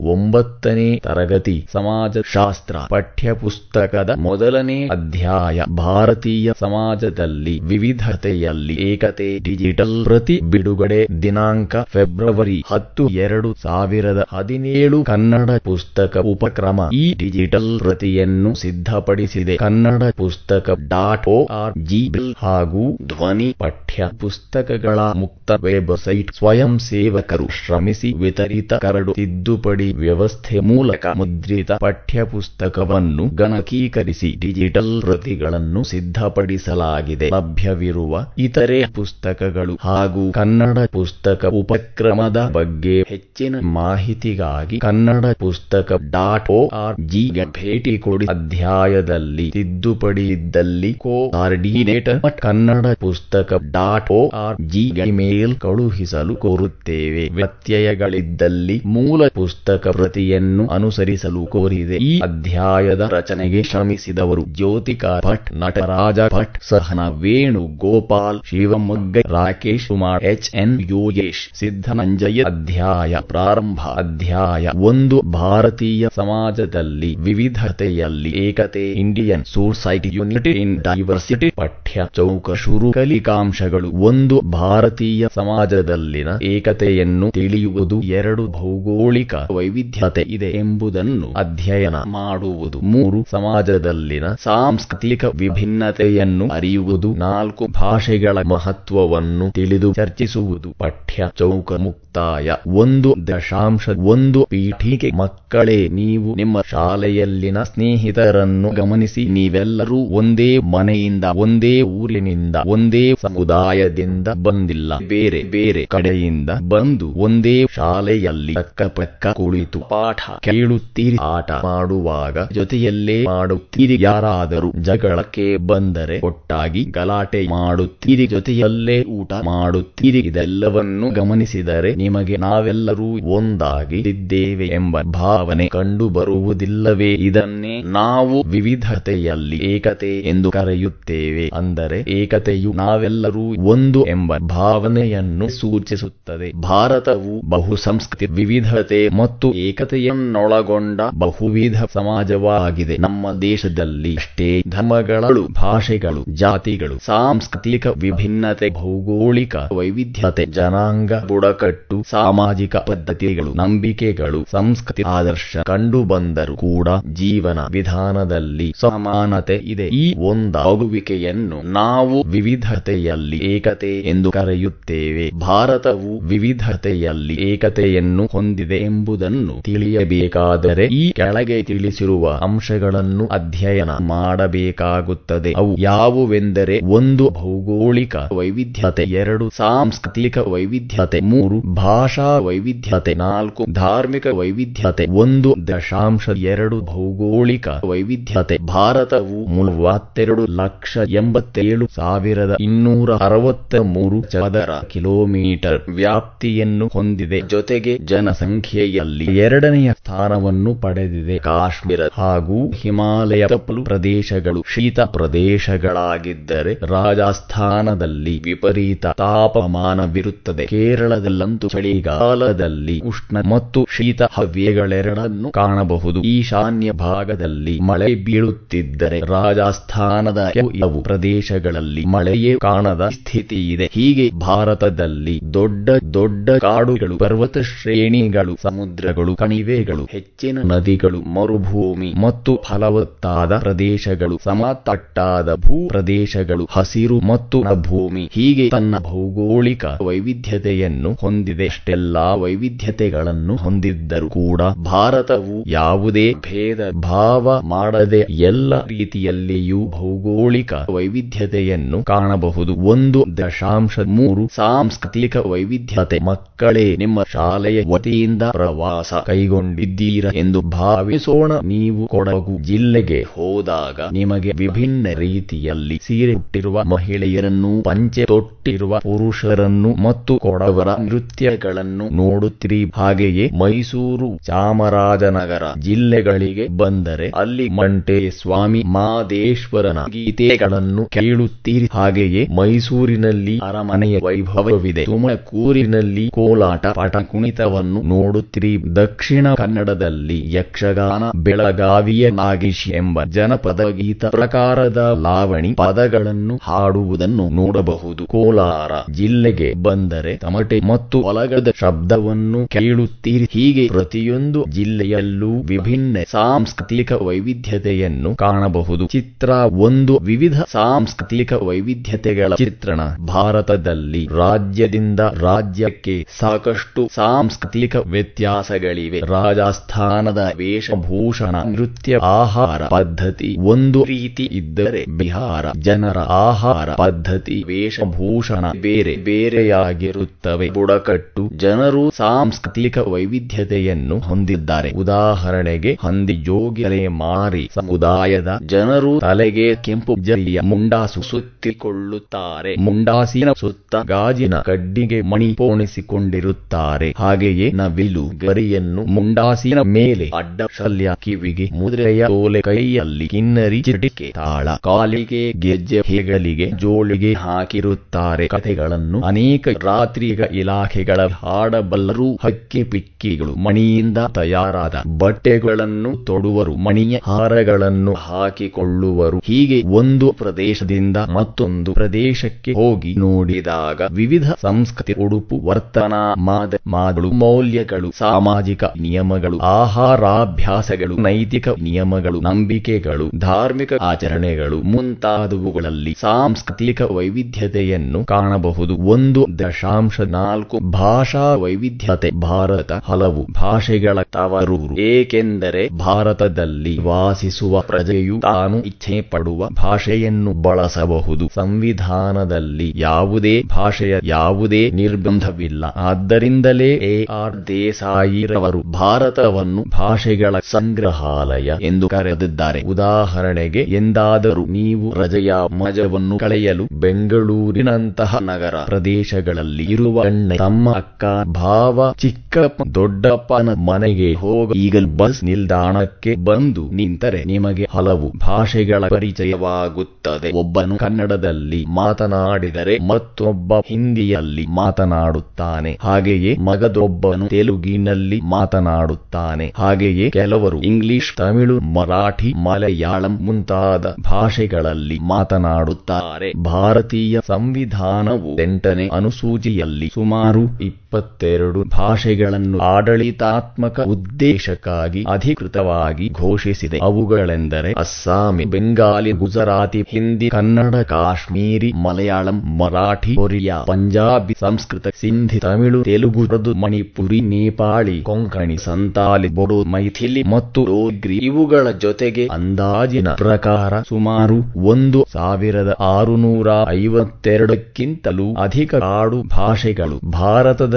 ಒಂಬತ್ತನೇ ತರಗತಿ ಸಮಾಜಶಾಸ್ತ್ರ ಪಠ್ಯಪುಸ್ತಕದ ಮೊದಲನೇ ಅಧ್ಯಾಯ. ಭಾರತೀಯ ಸಮಾಜದಲ್ಲಿ ವಿವಿಧತೆಯಲ್ಲಿ ಏಕತೆ, ಡಿಜಿಟಲ್ ಪ್ರತಿ ಬಿಡುಗಡೆ ದಿನಾಂಕ ಫೆಬ್ರವರಿ ಹತ್ತು ಎರಡು ಸಾವಿರದ ಹದಿನೇಳು. ಕನ್ನಡ ಪುಸ್ತಕ ಉಪಕ್ರಮ ಈ ಡಿಜಿಟಲ್ ಪ್ರತಿಯನ್ನು ಸಿದ್ಧಪಡಿಸಿದೆ. ಕನ್ನಡ ಪುಸ್ತಕ ಡಾಟ್ ಓ ಆರ್ ಜಿ ಹಾಗೂ ಧ್ವನಿ ಪಠ್ಯ ಪುಸ್ತಕಗಳ ಮುಕ್ತ ವೆಬ್ಸೈಟ್ ಸ್ವಯಂ ಸೇವಕರು ಶ್ರಮಿಸಿ ವಿತರಿತ ಕರಡು ತಿದ್ದುಪಡಿ ವ್ಯವಸ್ಥೆ ಮೂಲಕ ಮುದ್ರಿತ ಪಠ್ಯಪುಸ್ತಕವನ್ನು ಗಣಕೀಕರಿಸಿ ಡಿಜಿಟಲ್ ಪ್ರತಿಗಳನ್ನು ಸಿದ್ಧಪಡಿಸಲಾಗಿದೆ. ಲಭ್ಯವಿರುವ ಇತರೆ ಪುಸ್ತಕಗಳು ಹಾಗೂ ಕನ್ನಡ ಪುಸ್ತಕ ಉಪಕ್ರಮದ ಬಗ್ಗೆ ಹೆಚ್ಚಿನ ಮಾಹಿತಿಗಾಗಿ ಕನ್ನಡ ಪುಸ್ತಕ ಡಾಟ್ ಓ ಆರ್ ಜಿಗೆ ಭೇಟಿ ಕೊಡಿ. ಅಧ್ಯಾಯದಲ್ಲಿ ತಿದ್ದುಪಡಿ ಇದ್ದಲ್ಲಿ ಕೋಆರ್ಡಿನೇಟರ್ ಕನ್ನಡ ಪುಸ್ತಕ ಡಾಟ್ ಓ ಆರ್ ಜಿಗೆ ಮೇಲ್ ಕಳುಹಿಸಲು ಕೋರುತ್ತೇವೆ. ವ್ಯತ್ಯಯಗಳಿದ್ದಲ್ಲಿ ಮೂಲ ಪುಸ್ತಕ ಪ್ರತಿಯನ್ನು ಅನುಸರಿಸಲು ಕೋರಿದೆ. ಈ ಅಧ್ಯಾಯದ ರಚನೆಗೆ ಶ್ರಮಿಸಿದವರು ಜ್ಯೋತಿಕಾ ಭಟ್, ನಟರಾಜ ಭಟ್, ಸಹನ ವೇಣು, ಗೋಪಾಲ್, ಶಿವಮೊಗ್ಗ, ರಾಕೇಶ್ ಕುಮಾರ್, ಎಚ್ ಎನ್ ಯೋಗೇಶ್ ಸಿದ್ದನಂಜಯ ಅಧ್ಯಾಯ ಪ್ರಾರಂಭ. ಅಧ್ಯಾಯ ಒಂದು. ಭಾರತೀಯ ಸಮಾಜದಲ್ಲಿ ವಿವಿಧತೆಯಲ್ಲಿ ಏಕತೆ, Indian society unity in diversity ಪಠ್ಯ ಚೌಕ ಶುರು. ಕಲಿಕಾಂಶಗಳು ಒಂದು. ಭಾರತೀಯ ಸಮಾಜದಲ್ಲಿನ ಏಕತೆಯನ್ನು ತಿಳಿಯುವುದು. ಎರಡು. ಭೌಗೋಳಿಕ ವೈವಿಧ್ಯತೆ ಇದೆ ಎಂಬುದನ್ನು ಅಧ್ಯಯನ ಮಾಡುವುದು. ಮೂರು, ಸಮಾಜದಲ್ಲಿನ ಸಾಂಸ್ಕೃತಿಕ ವಿಭಿನ್ನತೆಯನ್ನು ಅರಿಯುವುದು. ನಾಲ್ಕು, ಭಾಷೆಗಳ ಮಹತ್ವವನ್ನು ತಿಳಿದು ಚರ್ಚಿಸುವುದು. ಪಠ್ಯ, ಚೌಕ ಮುಕ್ತಾಯ ಒಂದು ದಶಾಂಶ ಒಂದು ಪೀಠಿಗೆ ಮಕ್ಕಳೇ, ನೀವು ನಿಮ್ಮ ಶಾಲೆಯಲ್ಲಿನ ಸ್ನೇಹಿತರನ್ನು ಗಮನಿಸಿ. ನೀವೆಲ್ಲರೂ ಒಂದೇ ಮನೆಯಿಂದ, ಒಂದೇ ಊರಿನಿಂದ, ಒಂದೇ ಸಮುದಾಯದಿಂದ ಬಂದಿಲ್ಲ. ಬೇರೆ ಬೇರೆ ಕಡೆಯಿಂದ ಬಂದು ಒಂದೇ ಶಾಲೆಯಲ್ಲಿ ಅಕ್ಕಪಕ್ಕ ಕುಳಿತು ಪಾಠ ಕೇಳುತ್ತೀರಿ. ಆಟ ಮಾಡುವಾಗ ಜೊತೆಯಲ್ಲೇ ಮಾಡುತ್ತೀರಿ. ಯಾರಾದರೂ ಜಗಳಕ್ಕೆ ಬಂದರೆ ಒಟ್ಟಾಗಿ ಗಲಾಟೆ ಮಾಡುತ್ತೀರಿ. ಜೊತೆಯಲ್ಲೇ ಊಟ ಮಾಡುತ್ತೀರಿ. ಇದೆಲ್ಲವನ್ನು ಗಮನಿಸಿದರೆ ನಿಮಗೆ ನಾವೆಲ್ಲರೂ ಒಂದಾಗಿ ಇದ್ದೇವೆ ಎಂಬ ಭಾವನೆ ಕಂಡುಬರುವುದಿಲ್ಲವೇ? ಇದನ್ನೇ ನಾವು ವಿವಿಧತೆಯಲ್ಲಿ ಏಕತೆ ಎಂದು ಕರೆಯುತ್ತೇವೆ. ಅಂದರೆ ಏಕತೆಯು ನಾವೆಲ್ಲರೂ ಒಂದು ಎಂಬ ಭಾವನೆಯನ್ನು ಸೂಚಿಸುತ್ತದೆ. ಭಾರತವು ಬಹುಸಂಸ್ಕೃತಿ, ವಿವಿಧತೆ ಮತ್ತು ಏಕತೆಯನ್ನೊಳಗೊಂಡ ಬಹುವಿಧ ಸಮಾಜವಾಗಿದೆ. ನಮ್ಮ ದೇಶದಲ್ಲಿ ಅಷ್ಟೇ ಧರ್ಮಗಳು, ಭಾಷೆಗಳು, ಜಾತಿಗಳು, ಸಾಂಸ್ಕೃತಿಕ ವಿಭಿನ್ನತೆ, ಭೌಗೋಳಿಕ ವೈವಿಧ್ಯತೆ, ಜನಾಂಗ ಬುಡಕಟ್ಟು ಸಾಮಾಜಿಕ ಪದ್ಧತಿಗಳು, ನಂಬಿಕೆಗಳು, ಸಂಸ್ಕೃತಿ, ಆದರ್ಶ ಕಂಡು ಬಂದರೂ ಕೂಡ ಜೀವನ ವಿಧಾನದಲ್ಲಿ ಸಮಾನತೆ ಇದೆ. ಈ ಒಂದಾಗುವಿಕೆಯನ್ನು ನಾವು ವಿವಿಧತೆಯಲ್ಲಿ ಏಕತೆ ಎಂದು ಕರೆಯುತ್ತೇವೆ. ಭಾರತವು ವಿವಿಧತೆಯಲ್ಲಿ ಏಕತೆಯನ್ನು ಹೊಂದಿದೆ ಎಂಬುದನ್ನು ತಿಳಿಯಬೇಕಾದರೆ ಈ ಕೆಳಗೆ ತಿಳಿಸಿರುವ ಅಂಶಗಳನ್ನು ಅಧ್ಯಯನ ಮಾಡಬೇಕಾಗುತ್ತದೆ. ಅವು ಯಾವುವೆಂದರೆ, ಒಂದು ಭೌಗೋಳಿಕ ವೈವಿಧ್ಯತೆ, ಎರಡು ಸಾಂಸ್ಕೃತಿಕ ವೈವಿಧ್ಯತೆ, ಮೂರು ಭಾಷಾ ವೈವಿಧ್ಯತೆ, ನಾಲ್ಕು ಧಾರ್ಮಿಕ ವೈವಿಧ್ಯತೆ, ಒಂದು ದಶಾಂಶ, ಎರಡು ಭೌಗೋಳಿಕ ವೈವಿಧ್ಯತೆ, ಭಾರತವು ಮೂವತ್ತೆರಡು ಲಕ್ಷ ಎಂಬತ್ತೇಳು ಸಾವಿರದ ಇನ್ನೂರ ಅರವತ್ತ ಮೂರು ಚದರ ಕಿಲೋಮೀಟರ್ ವ್ಯಾಪ್ತಿಯನ್ನು ಹೊಂದಿದೆ. ಜೊತೆಗೆ ಜನಸಂಖ್ಯೆಯಲ್ಲಿ ಎರಡನೆಯ ಸ್ಥಾನವನ್ನು ಪಡೆದಿದೆ. ಕಾಶ್ಮೀರ ಹಾಗೂ ಹಿಮಾಲಯ ತಪ್ಪಲು ಪ್ರದೇಶಗಳು ಶೀತ ಪ್ರದೇಶಗಳಾಗಿದ್ದರೆ ರಾಜಸ್ಥಾನದಲ್ಲಿ ವಿಪರೀತ ತಾಪಮಾನವಿರುತ್ತದೆ. ಕೇರಳದಲ್ಲಂತೂ ಚಳಿಗಾಲದಲ್ಲಿ ಉಷ್ಣ ಮತ್ತು ಶೀತ ಹವ್ಯಗಳೆರಡನ್ನು ಕಾಣಬಹುದು. ಈಶಾನ್ಯ ಭಾಗದಲ್ಲಿ ಮಳೆ ಬೀಳುತ್ತಿದ್ದರೆ ರಾಜಸ್ಥಾನದ ಕೆಲವು ಪ್ರದೇಶಗಳಲ್ಲಿ ಮಳೆಯೇ ಕಾಣದ ಸ್ಥಿತಿ ಇದೆ ಹೀಗೆ ಭಾರತದಲ್ಲಿ ದೊಡ್ಡ ದೊಡ್ಡ ಕಾಡುಗಳು ಪರ್ವತ ಶ್ರೇಣಿಗಳು ಸಮುದ್ರಗಳು, ಕಣಿವೆಗಳು, ಹೆಚ್ಚಿನ ನದಿಗಳು, ಮರುಭೂಮಿ ಮತ್ತು ಫಲವತ್ತಾದ ಪ್ರದೇಶಗಳು, ಸಮತಟ್ಟಾದ ಭೂ ಪ್ರದೇಶಗಳು ಹಸಿರು ಮತ್ತು ಭೂಮಿ ಹೀಗೆ ತನ್ನ ಭೌಗೋಳಿಕ ವೈವಿಧ್ಯತೆಯನ್ನು ಹೊಂದಿದೆ. ಅಷ್ಟೆಲ್ಲಾ ವೈವಿಧ್ಯತೆಗಳನ್ನು ಹೊಂದಿದ್ದರೂ ಕೂಡ ಭಾರತವು ಯಾವುದೇ ಭೇದ ಭಾವ ಮಾಡದೆ ಎಲ್ಲ ರೀತಿಯಲ್ಲಿಯೂ ಭೌಗೋಳಿಕ ವೈವಿಧ್ಯತೆಯನ್ನು ಕಾಣಬಹುದು. ಒಂದು ದಶಾಂಶ ಮೂರು ಸಾಂಸ್ಕೃತಿಕ ವೈವಿಧ್ಯತೆ. ಮಕ್ಕಳೇ, ನಿಮ್ಮ ಶಾಲೆಯ ವತಿಯಿಂದ ಪ್ರವಾಸ ಕೈಗೊಂಡಿದ್ದೀರ ಎಂದು ಭಾವಿಸೋಣ. ನೀವು ಕೊಡಗು ಜಿಲ್ಲೆಗೆ ಹೋದಾಗ ನಿಮಗೆ ವಿಭಿನ್ನ ರೀತಿಯಲ್ಲಿ ಸೀರೆ ಹುಟ್ಟಿರುವ ಮಹಿಳೆಯರನ್ನು, ಪಂಚೆ ತೊಟ್ಟಿರುವ ಪುರುಷರನ್ನು ಮತ್ತು ಕೊಡವರ ನೃತ್ಯ ಮೌಲ್ಯಗಳನ್ನು ನೋಡುತ್ತಿರಿ. ಹಾಗೆಯೇ ಮೈಸೂರು ಚಾಮರಾಜನಗರ ಜಿಲ್ಲೆಗಳಿಗೆ ಬಂದರೆ ಅಲ್ಲಿ ಮಂಟೆ ಸ್ವಾಮಿ ಮಾದೇಶ್ವರನ ಗೀತೆಗಳನ್ನು ಕೇಳುತ್ತೀರಿ. ಹಾಗೆಯೇ ಮೈಸೂರಿನಲ್ಲಿ ಅರಮನೆಯ ವೈಭವವಿದೆ. ತುಮಕೂರಿನಲ್ಲಿ ಕೋಲಾಟ ಪಟ ಕುಣಿತವನ್ನು ನೋಡುತ್ತಿರಿ. ದಕ್ಷಿಣ ಕನ್ನಡದಲ್ಲಿ ಯಕ್ಷಗಾನ ಬೆಳಗಾವಿಯ ನಾಗೇಶ್ ಎಂಬ ಜನಪದ ಗೀತ ಪ್ರಕಾರದ ಲಾವಣಿ ಪದಗಳನ್ನು ಹಾಡುವುದನ್ನು ನೋಡಬಹುದು. ಕೋಲಾರ ಜಿಲ್ಲೆಗೆ ಬಂದರೆ ತಮಟೆ ಮತ್ತು ಒಲಗದ ಶಬ್ದವನ್ನು ಕೇಳುತ್ತೀರಿ. ಹೀಗೆ ಪ್ರತಿಯೊಂದು ಜಿಲ್ಲೆಯಲ್ಲೂ ವಿಭಿನ್ನ ಸಾಂಸ್ಕೃತಿಕ ವೈವಿಧ್ಯತೆಯನ್ನು ಕಾಣಬಹುದು. ಚಿತ್ರ ಒಂದು, ವಿವಿಧ ಸಾಂಸ್ಕೃತಿಕ ವೈವಿಧ್ಯತೆಗಳ ಚಿತ್ರಣ. ಭಾರತದಲ್ಲಿ ರಾಜ್ಯದಿಂದ ರಾಜ್ಯಕ್ಕೆ ಸಾಕಷ್ಟು ಸಾಂಸ್ಕೃತಿಕ ವ್ಯತ್ಯಾಸಗಳಿವೆ. ರಾಜಸ್ಥಾನದ ವೇಷಭೂಷಣ, ನೃತ್ಯ, ಆಹಾರ ಪದ್ಧತಿ ಒಂದು ರೀತಿ ಇದ್ದರೆ ಬಿಹಾರ ಜನರ ಆಹಾರ ಪದ್ಧತಿ, ವೇಷಭೂಷಣ ಬೇರೆ ಬೇರೆಯಾಗಿರುತ್ತವೆ. ಬುಡಕಟ್ಟು ಜನರು ಸಾಂಸ್ಕೃತಿಕ ವೈವಿಧ್ಯತೆಯನ್ನು ಹೊಂದಿದ್ದಾರೆ. ಉದಾಹರಣೆಗೆ, ಹಂದಿ ಜೋಗಿಲೆ ಮಾರಿ ಸಮುದಾಯದ ಜನರು ತಲೆಗೆ ಕೆಂಪು ಜಲ್ಲಿಯ ಮುಂಡಾಸು ಸುತ್ತಿಕೊಳ್ಳುತ್ತಾರೆ. ಮುಂಡಾಸಿನ ಸುತ್ತ ಗಾಜಿನ ಕಡ್ಡಿಗೆ ಮಣಿ ಪೋಣಿಸಿಕೊಂಡಿರುತ್ತಾರೆ. ಹಾಗೆಯೇ ನವಿಲು ಗರಿಯನ್ನು ಮುಂಡಾಸಿನ ಮೇಲೆ ಅಡ್ಡ ಶಲ್ಯ ಕಿವಿಗೆ, ಮುದ್ರೆಯ ತೋಲೆ ಕೈಯಲ್ಲಿ ಕಿನ್ನರಿ ಚಿಟಿಕೆ ತಾಳ ಕಾಲಿಗೆ ಗೆಜ್ಜೆ ಹೆಗಲಿಗೆ ಜೋಳಿಗೆ ಹಾಕಿರುತ್ತಾರೆ. ಕಥೆಗಳನ್ನು ಅನೇಕ ರಾತ್ರಿಗ ಇಲಾಖೆಗಳ ಹಾಡಬಲ್ಲರು ಹಕ್ಕಿ ಪಿಕ್ಕಿಗಳು ಮಣಿಯಿಂದ ತಯಾರಾದ ಬಟ್ಟೆಗಳನ್ನು ತೊಡುವರು, ಮಣಿಯ ಹಾರಗಳನ್ನು ಹಾಕಿಕೊಳ್ಳುವರು. ಹೀಗೆ ಒಂದು ಪ್ರದೇಶದಿಂದ ಮತ್ತೊಂದು ಪ್ರದೇಶಕ್ಕೆ ಹೋಗಿ ನೋಡಿದಾಗ ವಿವಿಧ ಸಂಸ್ಕೃತಿ, ಉಡುಪು, ವರ್ತನಾ, ಮಾದ, ಮಾದಳು, ಮೌಲ್ಯಗಳು, ಸಾಮಾಜಿಕ ನಿಯಮಗಳು, ಆಹಾರಾಭ್ಯಾಸಗಳು, ನೈತಿಕ ನಿಯಮಗಳು, ನಂಬಿಕೆಗಳು, ಧಾರ್ಮಿಕ ಆಚರಣೆಗಳು ಮುಂತಾದವುಗಳಲ್ಲಿ ಸಾಂಸ್ಕೃತಿಕ ವೈವಿಧ್ಯತೆಯನ್ನು ಕಾಣಬಹುದು. ಒಂದು ದಶಾಂಶ ನಾಲ್ಕು ಭಾಷಾ ವೈವಿಧ್ಯತೆ ಭಾರತ ಹಲವು ಭಾಷೆಗಳ ತವರೂರು. ಏಕೆಂದರೆ ಭಾರತದಲ್ಲಿ ವಾಸಿಸುವ ಪ್ರಜೆಯು ತಾನು ಇಚ್ಛೆ ಪಡುವ ಭಾಷೆಯನ್ನು ಬಳಸಬಹುದು. ಸಂವಿಧಾನದಲ್ಲಿ ಯಾವುದೇ ಭಾಷೆಯ ಯಾವುದೇ ನಿರ್ಬಂಧವಿಲ್ಲ. ಆದ್ದರಿಂದಲೇ ಎ ಆರ್ ದೇಸಾಯಿರವರು ಭಾರತವನ್ನು ಭಾಷೆಗಳ ಸಂಗ್ರಹಾಲಯ ಎಂದು ಕರೆದಿದ್ದಾರೆ. ಉದಾಹರಣೆಗೆ, ಎಂದಾದರೂ ನೀವು ರಜೆಯ ಮಜವನ್ನು ಕಳೆಯಲು ಬೆಂಗಳೂರಿನಂತಹ ನಗರ ಪ್ರದೇಶಗಳಲ್ಲಿ ಇರುವ ಅಣ್ಣ ಅಕ್ಕ, ಭಾವ, ಚಿಕ್ಕಪ್ಪ, ದೊಡ್ಡಪ್ಪನ ಮನೆಗೆ ಹೋಗ ಈಗ ಬಸ್ ನಿಲ್ದಾಣಕ್ಕೆ ಬಂದು ನಿಂತರೆ ನಿಮಗೆ ಹಲವು ಭಾಷೆಗಳ ಪರಿಚಯವಾಗುತ್ತದೆ. ಒಬ್ಬನು ಕನ್ನಡದಲ್ಲಿ ಮಾತನಾಡಿದರೆ ಮತ್ತೊಬ್ಬ ಹಿಂದಿಯಲ್ಲಿ ಮಾತನಾಡುತ್ತಾನೆ. ಹಾಗೆಯೇ ಮಗದೊಬ್ಬನು ತೆಲುಗಿನಲ್ಲಿ ಮಾತನಾಡುತ್ತಾನೆ. ಹಾಗೆಯೇ ಕೆಲವರು ಇಂಗ್ಲಿಷ್, ತಮಿಳು, ಮರಾಠಿ, ಮಲಯಾಳಂ ಮುಂತಾದ ಭಾಷೆಗಳಲ್ಲಿ ಮಾತನಾಡುತ್ತಾರೆ. ಭಾರತೀಯ ಸಂವಿಧಾನವು ಎಂಟನೇ ಅನುಸೂಚಿಯಲ್ಲಿ ಸುಮಾರು y ಇಪ್ಪತ್ತೆರಡು ಭಾಷೆಗಳನ್ನು ಆಡಳಿತಾತ್ಮಕ ಉದ್ದೇಶಕ್ಕಾಗಿ ಅಧಿಕೃತವಾಗಿ ಘೋಷಿಸಿದೆ. ಅವುಗಳೆಂದರೆ ಅಸ್ಸಾಮಿ, ಬೆಂಗಾಲಿ, ಗುಜರಾತಿ, ಹಿಂದಿ, ಕನ್ನಡ, ಕಾಶ್ಮೀರಿ, ಮಲಯಾಳಂ, ಮರಾಠಿ ಒರಿಯಾ ಪಂಜಾಬಿ, ಸಂಸ್ಕೃತ, ಸಿಂಧಿ, ತಮಿಳು, ತೆಲುಗು, ಉರ್ದು, ಮಣಿಪುರಿ, ನೇಪಾಳಿ, ಕೊಂಕಣಿ, ಸಂತಾಲಿ, ಬೋಡು, ಮೈಥಿಲಿ ಮತ್ತು ಡೋಗ್ರಿ ಇವುಗಳ ಜೊತೆಗೆ ಅಂದಾಜಿನ ಪ್ರಕಾರ ಸುಮಾರು ಒಂದು ಸಾವಿರದ ಆರುನೂರ ಐವತ್ತೆರಡಕ್ಕಿಂತಲೂ ಅಧಿಕ ಆಡು ಭಾಷೆಗಳು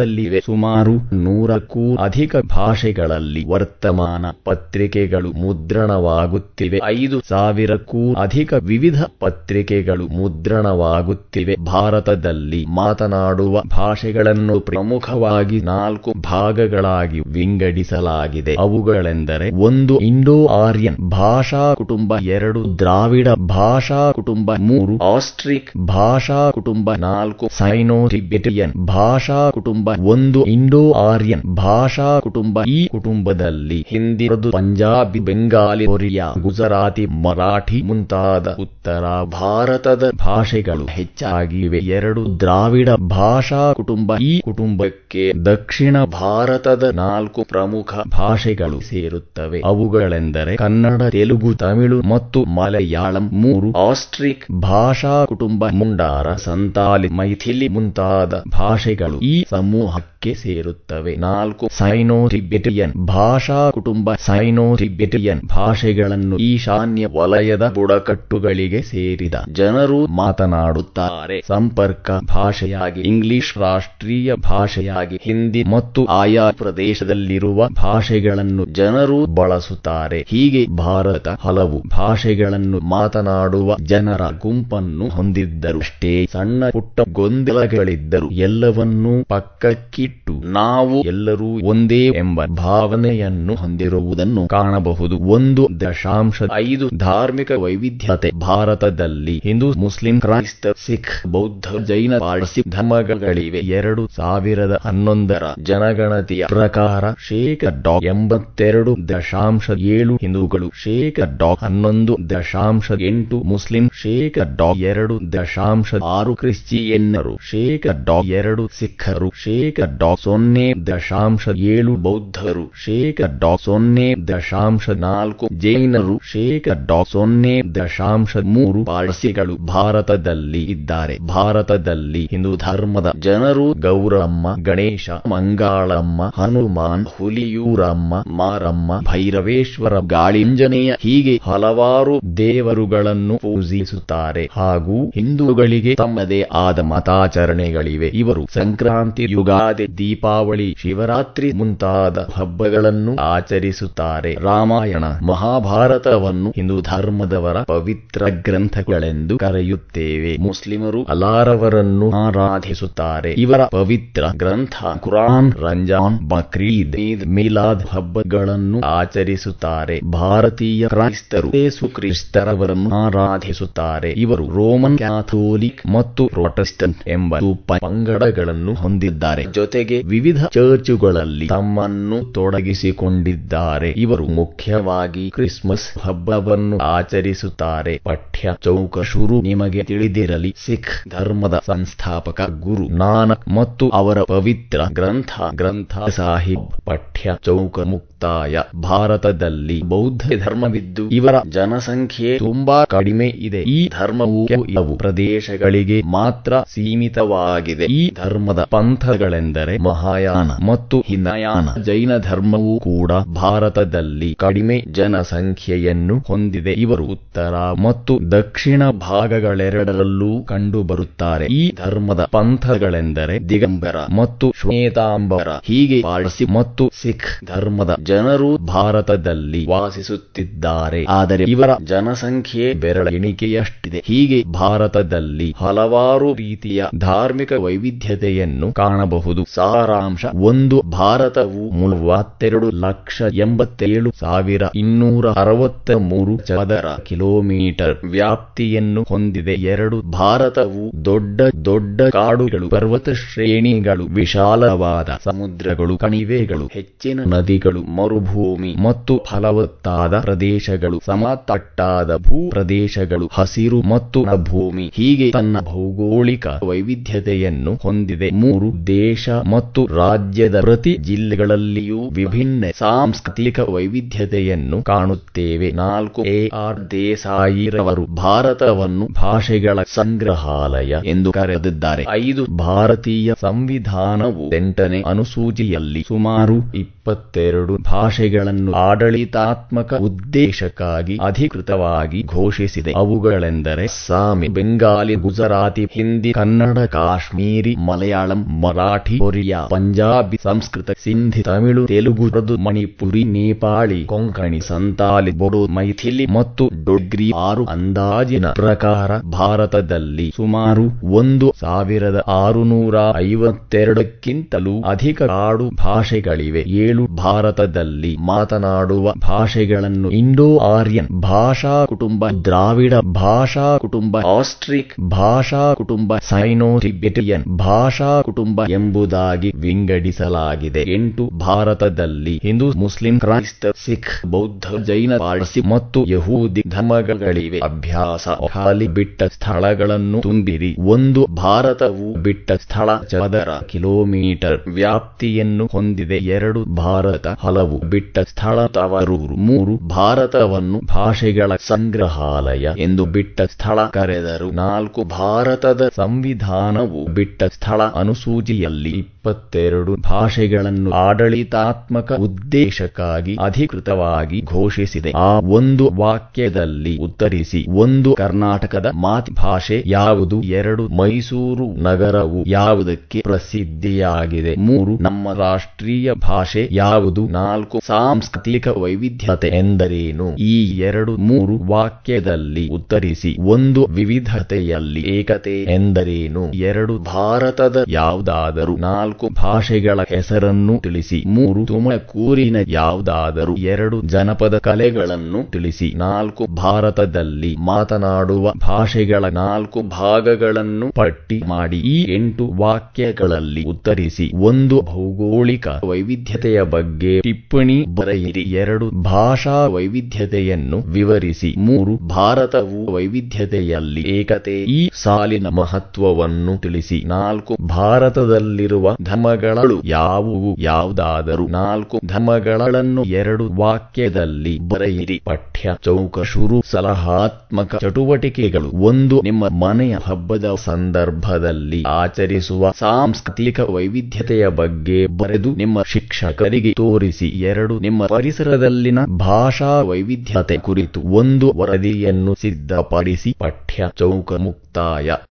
ಭಾರತದಲ್ಲಿವೆ ಸುಮಾರು ನೂರಕ್ಕೂ ಅಧಿಕ ಭಾಷೆಗಳಲ್ಲಿ ವರ್ತಮಾನ ಪತ್ರಿಕೆಗಳು ಮುದ್ರಣವಾಗುತ್ತಿವೆ. ಐದು ಸಾವಿರಕ್ಕೂ ಅಧಿಕ ವಿವಿಧ ಪತ್ರಿಕೆಗಳು ಮುದ್ರಣವಾಗುತ್ತಿವೆ. ಭಾರತದಲ್ಲಿ ಮಾತನಾಡುವ ಭಾಷೆಗಳನ್ನು ಪ್ರಮುಖವಾಗಿ ನಾಲ್ಕು ಭಾಗಗಳಾಗಿ ವಿಂಗಡಿಸಲಾಗಿದೆ. ಅವುಗಳೆಂದರೆ ಒಂದು ಇಂಡೋ ಆರ್ಯನ್ ಭಾಷಾ ಕುಟುಂಬ, ಎರಡು ದ್ರಾವಿಡ ಭಾಷಾ ಕುಟುಂಬ, ಮೂರು ಆಸ್ಟ್ರಿಕ್ ಭಾಷಾ ಕುಟುಂಬ, ನಾಲ್ಕು ಸೈನೋ ಟಿಬೆಟಿಯನ್ ಭಾಷಾ ಕುಟುಂಬ ಒಂದು ಇಂಡೋ ಆರ್ಯನ್ ಭಾಷಾ ಕುಟುಂಬ. ಈ ಕುಟುಂಬದಲ್ಲಿ ಹಿಂದಿ ಪಂಜಾಬಿ, ಬೆಂಗಾಲಿ ಒರಿಯಾ ಗುಜರಾತಿ, ಮರಾಠಿ ಮುಂತಾದ ಉತ್ತರ ಭಾರತದ ಭಾಷೆಗಳು ಹೆಚ್ಚಾಗಿವೆ. ಎರಡು ದ್ರಾವಿಡ ಭಾಷಾ ಕುಟುಂಬ. ಈ ಕುಟುಂಬಕ್ಕೆ ದಕ್ಷಿಣ ಭಾರತದ ನಾಲ್ಕು ಪ್ರಮುಖ ಭಾಷೆಗಳು ಸೇರುತ್ತವೆ. ಅವುಗಳೆಂದರೆ ಕನ್ನಡ, ತೆಲುಗು, ತಮಿಳು ಮತ್ತು ಮಲಯಾಳಂ. ಮೂರು ಆಸ್ಟ್ರಿಕ್ ಭಾಷಾ ಕುಟುಂಬ. ಮುಂಡಾರ, ಸಂತಾಲಿ, ಮೈಥಿಲಿ ಮುಂತಾದ ಭಾಷೆಗಳು ಈ ಸಮೂಹಕ್ಕೆ ಸೇರುತ್ತವೆ. ನಾಲ್ಕು ಸೈನೋ ಟಿಬೆಟಿಯನ್ ಭಾಷಾ ಕುಟುಂಬ. ಸೈನೋ ಟಿಬೆಟಿಯನ್ ಭಾಷೆಗಳನ್ನು ಈಶಾನ್ಯ ವಲಯದ ಬುಡಕಟ್ಟುಗಳಿಗೆ ಸೇರಿದ ಜನರು ಮಾತನಾಡುತ್ತಾರೆ. ಸಂಪರ್ಕ ಭಾಷೆಯಾಗಿ ಇಂಗ್ಲಿಷ್, ರಾಷ್ಟ್ರೀಯ ಭಾಷೆಯಾಗಿ ಹಿಂದಿ ಮತ್ತು ಆಯಾ ಪ್ರದೇಶದಲ್ಲಿರುವ ಭಾಷೆಗಳನ್ನು ಜನರು ಬಳಸುತ್ತಾರೆ. ಹೀಗೆ ಭಾರತ ಹಲವು ಭಾಷೆಗಳನ್ನು ಮಾತನಾಡುವ ಜನರ ಗುಂಪನ್ನು ಹೊಂದಿದ್ದರು. ಅಷ್ಟೇ ಸಣ್ಣ ಪುಟ್ಟ ಗೊಂದಲಗಳಿದ್ದರು. ಎಲ್ಲವನ್ನೂ ಪಕ್ಕ ಮುಂದಕ್ಕಿಟ್ಟು ನಾವು ಎಲ್ಲರೂ ಒಂದೇ ಎಂಬ ಭಾವನೆಯನ್ನು ಹೊಂದಿರುವುದನ್ನು ಕಾಣಬಹುದು. ಒಂದು ದಶಾಂಶ ಐದು ಧಾರ್ಮಿಕ ವೈವಿಧ್ಯತೆ. ಭಾರತದಲ್ಲಿ ಹಿಂದೂ, ಮುಸ್ಲಿಂ, ಕ್ರೈಸ್ತ, ಸಿಖ್, ಬೌದ್ಧ, ಜೈನ, ಪಾರ್ಸಿ ಧರ್ಮಗಳಿವೆ. ಎರಡು ಸಾವಿರದ ಹನ್ನೊಂದರ ಜನಗಣತಿಯ ಪ್ರಕಾರ ಶೇಕಡ ಎಂಬತ್ತೆರಡು ದಶಾಂಶ ಏಳು ಹಿಂದೂಗಳು ಶೇಕಡ ಹನ್ನೊಂದು ದಶಾಂಶ ಎಂಟು ಮುಸ್ಲಿಂ ಶೇಕಡ ಎರಡು ದಶಾಂಶ ಆರು ಕ್ರಿಶ್ಚಿಯನ್ನರು ಶೇಕಡ ಎರಡು ಸಿಖ್ಖರು ಶೇಕಡ ಸೊನ್ನೆ ದಶಾಂಶ ಏಳು ಬೌದ್ಧರು, ಶೇಕಡ ಸೊನ್ನೆ ದಶಾಂಶ ನಾಲ್ಕು ಜೈನರು, ಶೇಕಡ ಸೊನ್ನೆ ದಶಾಂಶ ಮೂರು ಪಾರ್ಸಿಗಳು ಭಾರತದಲ್ಲಿ ಇದ್ದಾರೆ. ಭಾರತದಲ್ಲಿ ಹಿಂದೂ ಧರ್ಮದ ಜನರು ಗೌರಮ್ಮ, ಗಣೇಶ, ಮಂಗಾಳಮ್ಮ, ಹನುಮಾನ್, ಹುಲಿಯೂರಮ್ಮ, ಮಾರಮ್ಮ, ಭೈರವೇಶ್ವರ, ಗಾಳಿಂಜನೆಯ ಹೀಗೆ ಹಲವಾರು ದೇವರುಗಳನ್ನು ಪೂಜಿಸುತ್ತಾರೆ. ಹಾಗೂ ಹಿಂದೂಗಳಿಗೆ ತಮ್ಮದೇ ಆದ ಮತಾಚರಣೆಗಳಿವೆ. ಇವರು ಸಂಕ್ರಾಂತಿ ಯುಗಾದಿ ದೀಪಾವಳಿ ಶಿವರಾತ್ರಿ ಮುಂತಾದ ಹಬ್ಬಗಳನ್ನು ಆಚರಿಸುತ್ತಾರೆ. ರಾಮಾಯಣ ಮಹಾಭಾರತವನ್ನು ಹಿಂದೂ ಧರ್ಮದವರ ಪವಿತ್ರ ಗ್ರಂಥಗಳೆಂದು ಕರೆಯುತ್ತೇವೆ. ಮುಸ್ಲಿಮರು ಅಲಾರವರನ್ನು ಆರಾಧಿಸುತ್ತಾರೆ. ಇವರ ಪವಿತ್ರ ಗ್ರಂಥ ಕುರಾನ್, ರಂಜಾನ್, ಬಕ್ರೀದ್, ಈದ್ ಮಿಲಾದ್ ಹಬ್ಬಗಳನ್ನು ಆಚರಿಸುತ್ತಾರೆ. ಭಾರತೀಯ ಕ್ರೈಸ್ತರು ಯೇಸು ಕ್ರಿಸ್ತರವರನ್ನು ಆರಾಧಿಸುತ್ತಾರೆ. ಇವರು ರೋಮನ್ ಕ್ಯಾಥೋಲಿಕ್ ಮತ್ತು ಪ್ರೊಟೆಸ್ಟೆಂಟ್ ಎಂಬ ಪಂಗಡಗಳನ್ನು ಹೊಂದಿದ್ದಾರೆ. ಜೊತೆಗೆ ವಿವಿಧ ಚರ್ಚುಗಳಲ್ಲಿ ತಮ್ಮನ್ನು ತೊಡಗಿಸಿಕೊಂಡಿದ್ದಾರೆ. ಇವರು ಮುಖ್ಯವಾಗಿ ಕ್ರಿಸ್ಮಸ್ ಹಬ್ಬವನ್ನು ಆಚರಿಸುತ್ತಾರೆ. ಪಠ್ಯ ಚೌಕ ಶುರು ನಿಮಗೆ ತಿಳಿದಿರಲಿ. ಸಿಖ್ ಧರ್ಮದ ಸಂಸ್ಥಾಪಕ ಗುರು ನಾನಕ್ ಮತ್ತು ಅವರ ಪವಿತ್ರ ಗ್ರಂಥ ಗ್ರಂಥ ಸಾಹಿಬ್ ಪಠ್ಯ ಚೌಕ ಮುಕ್ತಾಯ ಭಾರತದಲ್ಲಿ ಬೌದ್ಧ ಧರ್ಮವಿದ್ದು ಇವರ ಜನಸಂಖ್ಯೆ ತುಂಬಾ ಕಡಿಮೆ ಇದೆ. ಈ ಧರ್ಮವು ಕೆಲವು ಪ್ರದೇಶಗಳಿಗೆ ಮಾತ್ರ ಸೀಮಿತವಾಗಿದೆ. ಈ ಧರ್ಮದ ಪಂಥಗಳೆಂದರೆ ಮಹಾಯಾನ ಮತ್ತು ಹಿನಯಾನ. ಜೈನ ಧರ್ಮವು ಕೂಡ ಭಾರತದಲ್ಲಿ ಕಡಿಮೆ ಜನಸಂಖ್ಯೆಯನ್ನು ಹೊಂದಿದೆ. ಇವರು ಉತ್ತರ ಮತ್ತು ದಕ್ಷಿಣ ಭಾಗಗಳೆರಡರಲ್ಲೂ ಕಂಡುಬರುತ್ತಾರೆ. ಈ ಧರ್ಮದ ಪಂಥಗಳೆಂದರೆ ದಿಗಂಬರ ಮತ್ತು ಶ್ವೇತಾಂಬರ, ಹೀಗೆ ಪಾರ್ಸಿ ಮತ್ತು ಸಿಖ್ ಧರ್ಮದ ಜನರು ಭಾರತದಲ್ಲಿ ವಾಸಿಸುತ್ತಿದ್ದಾರೆ. ಆದರೆ ಇವರ ಜನಸಂಖ್ಯೆ ಬೆರಳ ಎಣಿಕೆಯಷ್ಟಿದೆ. ಹೀಗೆ ಭಾರತದಲ್ಲಿ ಹಲವಾರು ರೀತಿಯ ಧಾರ್ಮಿಕ ವೈವಿಧ್ಯತೆಯನ್ನು ಕಾಣಬಹುದು. ಸಾರಾಂಶ, ಒಂದು ಭಾರತವು ಮೂವತ್ತೆರಡು ಲಕ್ಷ ಎಂಬತ್ತೇಳು ಸಾವಿರ ಇನ್ನೂರ ಅರವತ್ತ ಮೂರು ಚದರ ಕಿಲೋಮೀಟರ್ ವ್ಯಾಪ್ತಿಯನ್ನು ಹೊಂದಿದೆ. ಎರಡು ಭಾರತವು ದೊಡ್ಡ ದೊಡ್ಡ ಕಾಡುಗಳು, ಪರ್ವತ ಶ್ರೇಣಿಗಳು, ವಿಶಾಲವಾದ ಸಮುದ್ರಗಳು, ಕಣಿವೆಗಳು, ಹೆಚ್ಚಿನ ನದಿಗಳು ಮರುಭೂಮಿ ಮತ್ತು ಫಲವತ್ತಾದ ಪ್ರದೇಶಗಳು, ಸಮತಟ್ಟಾದ ಭೂ ಪ್ರದೇಶಗಳು ಹಸಿರು ಮತ್ತು ಭೂಮಿ ಹೀಗೆ ತನ್ನ ಭೌಗೋಳಿಕ ವೈವಿಧ್ಯತೆಯನ್ನು ಹೊಂದಿದೆ. ಮೂರು ದೇಶ ಮತ್ತು ರಾಜ್ಯದ ಪ್ರತಿ ಜಿಲ್ಲೆಗಳಲ್ಲಿಯೂ ವಿಭಿನ್ನ ಸಾಂಸ್ಕೃತಿಕ ವೈವಿಧ್ಯತೆಯನ್ನು ಕಾಣುತ್ತೇವೆ. ನಾಲ್ಕು ಎ ಆರ್ ದೇಸಾಯಿರವರು ಭಾರತವನ್ನು ಭಾಷೆಗಳ ಸಂಗ್ರಹಾಲಯ ಎಂದು ಕರೆದಿದ್ದಾರೆ. ಐದು ಭಾರತೀಯ ಸಂವಿಧಾನವು ಎಂಟನೇ ಅನುಸೂಚಿಯಲ್ಲಿ ಸುಮಾರು ಇಪ್ಪತ್ತೆರಡು ಭಾಷೆಗಳನ್ನು ಆಡಳಿತಾತ್ಮಕ ಉದ್ದೇಶಕ್ಕಾಗಿ ಅಧಿಕೃತವಾಗಿ ಘೋಷಿಸಿದೆ. ಅವುಗಳೆಂದರೆ ಸಾಮಿ, ಬೆಂಗಾಲಿ, ಗುಜರಾತಿ, ಹಿಂದಿ, ಕನ್ನಡ, ಕಾಶ್ಮೀರಿ, ಮಲಯಾಳಂ, ಮರಾಠಿ, ಒರಿಯಾ, ಪಂಜಾಬಿ, ಸಂಸ್ಕೃತ, ಸಿಂಧಿ, ತಮಿಳು, ತೆಲುಗು, ಉರ್ದು, ಮಣಿಪುರಿ, ನೇಪಾಳಿ, ಕೊಂಕಣಿ, ಸಂತಾಲಿ, ಬೊಡೋ, ಮೈಥಿಲಿ ಮತ್ತು ಡೊಗ್ರಿ ಆರು ಅಂದಾಜಿನ ಪ್ರಕಾರ ಭಾರತದಲ್ಲಿ ಸುಮಾರು ಒಂದು ಸಾವಿರದ ಆರುನೂರ ಐವತ್ತೆರಡಕ್ಕಿಂತಲೂ ಅಧಿಕ ಆಡು ಭಾಷೆಗಳಿವೆ. ಏಳು ಭಾರತದಲ್ಲಿ ಮಾತನಾಡುವ ಭಾಷೆಗಳನ್ನು ಇಂಡೋ ಆರ್ಯನ್ ಭಾಷಾ ಕುಟುಂಬ, ದ್ರಾವಿಡ ಭಾಷಾ ಕುಟುಂಬ, ಆಸ್ಟ್ರಿಕ್ ಭಾಷಾ ಕುಟುಂಬ, ಸೈನೋ ಟಿಬೆಟಿಯನ್ ಭಾಷಾ ಕುಟುಂಬ ಎಂಬುದಾಗಿ ವಿಂಗಡಿಸಲಾಗಿದೆ. ಎಂಟು. ಭಾರತದಲ್ಲಿ ಹಿಂದೂ, ಮುಸ್ಲಿಂ, ಕ್ರೈಸ್ತ, ಸಿಖ್, ಬೌದ್ಧ, ಜೈನ, ಪಾರ್ಸಿ ಮತ್ತು ಯಹೂದಿ ಧರ್ಮಗಳಿವೆ. ಅಭ್ಯಾಸ. ಖಾಲಿ ಬಿಟ್ಟ ಸ್ಥಳಗಳನ್ನು ತುಂಬಿರಿ. ಒಂದು ಭಾರತವು ಬಿಟ್ಟ ಸ್ಥಳ ಚದರ ಕಿಲೋಮೀಟರ್ ವ್ಯಾಪ್ತಿಯನ್ನು ಹೊಂದಿದೆ. ಎರಡು ಭಾರತ ಹಲವು ಬಿಟ್ಟ ಸ್ಥಳ ತವರೂರು ಮೂರು, ಭಾರತವನ್ನು ಭಾಷೆಗಳ ಸಂಗ್ರಹಾಲಯ ಎಂದು ಬಿಟ್ಟ ಸ್ಥಳ ಕರೆದರು. ನಾಲ್ಕು, ಭಾರತದ ಸಂವಿಧಾನವು ಬಿಟ್ಟ ಸ್ಥಳ ಅನುಸೂಚಿಯಲ್ಲಿ ಇಪ್ಪತ್ತೆರಡು ಭಾಷೆಗಳನ್ನು ಆಡಳಿತಾತ್ಮಕ ಉದ್ದೇಶಕ್ಕಾಗಿ ಅಧಿಕೃತವಾಗಿ ಘೋಷಿಸಿದೆ. ಆ ಒಂದು ವಾಕ್ಯದಲ್ಲಿ ಉತ್ತರಿಸಿ, ಒಂದು ಕರ್ನಾಟಕದ ಮಾತೃಭಾಷೆ ಯಾವುದು? ಎರಡು ಮೈಸೂರು ನಗರವು ಯಾವುದಕ್ಕೆ ಪ್ರಸಿದ್ಧಿಯಾಗಿದೆ? ಮೂರು ನಮ್ಮ ರಾಷ್ಟ್ರೀಯ ಭಾಷೆ ಯಾವುದು? ನಾಲ್ಕು ಸಾಂಸ್ಕೃತಿಕ ವೈವಿಧ್ಯತೆ ಎಂದರೇನು? ಈ ಎರಡು ಮೂರು ವಾಕ್ಯದಲ್ಲಿ ಉತ್ತರಿಸಿ, ಒಂದು ವಿವಿಧತೆಯಲ್ಲಿ ಏಕತೆ ಎಂದರೇನು? ಎರಡು ಭಾರತದ ಯಾವುದಾದರೂ ನಾಲ್ಕು ನಾಲ್ಕು ಭಾಷೆಗಳ ಹೆಸರನ್ನು ತಿಳಿಸಿ, ಮೂರು ತುಮಕೂರಿನ ಯಾವುದಾದರೂ ಎರಡು ಜನಪದ ಕಲೆಗಳನ್ನು ತಿಳಿಸಿ, ನಾಲ್ಕು ಭಾರತದಲ್ಲಿ ಮಾತನಾಡುವ ಭಾಷೆಗಳ ನಾಲ್ಕು ಭಾಗಗಳನ್ನು ಪಟ್ಟಿ ಮಾಡಿ, ಈ ಎಂಟು ವಾಕ್ಯಗಳಲ್ಲಿ ಉತ್ತರಿಸಿ, ಒಂದು ಭೌಗೋಳಿಕ ವೈವಿಧ್ಯತೆಯ ಬಗ್ಗೆ ಟಿಪ್ಪಣಿ ಬರೆಯಿರಿ, ಎರಡು ಭಾಷಾ ವೈವಿಧ್ಯತೆಯನ್ನು ವಿವರಿಸಿ, ಮೂರು ಭಾರತವು ವೈವಿಧ್ಯತೆಯಲ್ಲಿ ಏಕತೆ, ಈ ಸಾಲಿನ ಮಹತ್ವವನ್ನು ತಿಳಿಸಿ, ನಾಲ್ಕು ಭಾರತದಲ್ಲಿರುವ ಧರ್ಮಗಳು ಯಾವುವು? ಯಾವುದಾದರೂ ನಾಲ್ಕು ಧರ್ಮಗಳನ್ನು ಎರಡು ವಾಕ್ಯದಲ್ಲಿ ಬರೆಯಿರಿ. ಪಠ್ಯ, ಚೌಕ, ಶುರು, ಸಲಹಾತ್ಮಕ ಚಟುವಟಿಕೆಗಳು. ಒಂದು, ನಿಮ್ಮ ಮನೆಯ ಹಬ್ಬದ ಸಂದರ್ಭದಲ್ಲಿ ಆಚರಿಸುವ ಸಾಂಸ್ಕೃತಿಕ ವೈವಿಧ್ಯತೆಯ ಬಗ್ಗೆ ಬರೆದು ನಿಮ್ಮ ಶಿಕ್ಷಕರಿಗೆ ತೋರಿಸಿ. ಎರಡು, ನಿಮ್ಮ ಪರಿಸರದಲ್ಲಿನ ಭಾಷಾ ವೈವಿಧ್ಯತೆ ಕುರಿತು. ಒಂದು, ವರದಿಯನ್ನು ಸಿದ್ಧಪಡಿಸಿ. ಪಠ್ಯ, ಚೌಕ, ಮುಕ್ತಾಯ.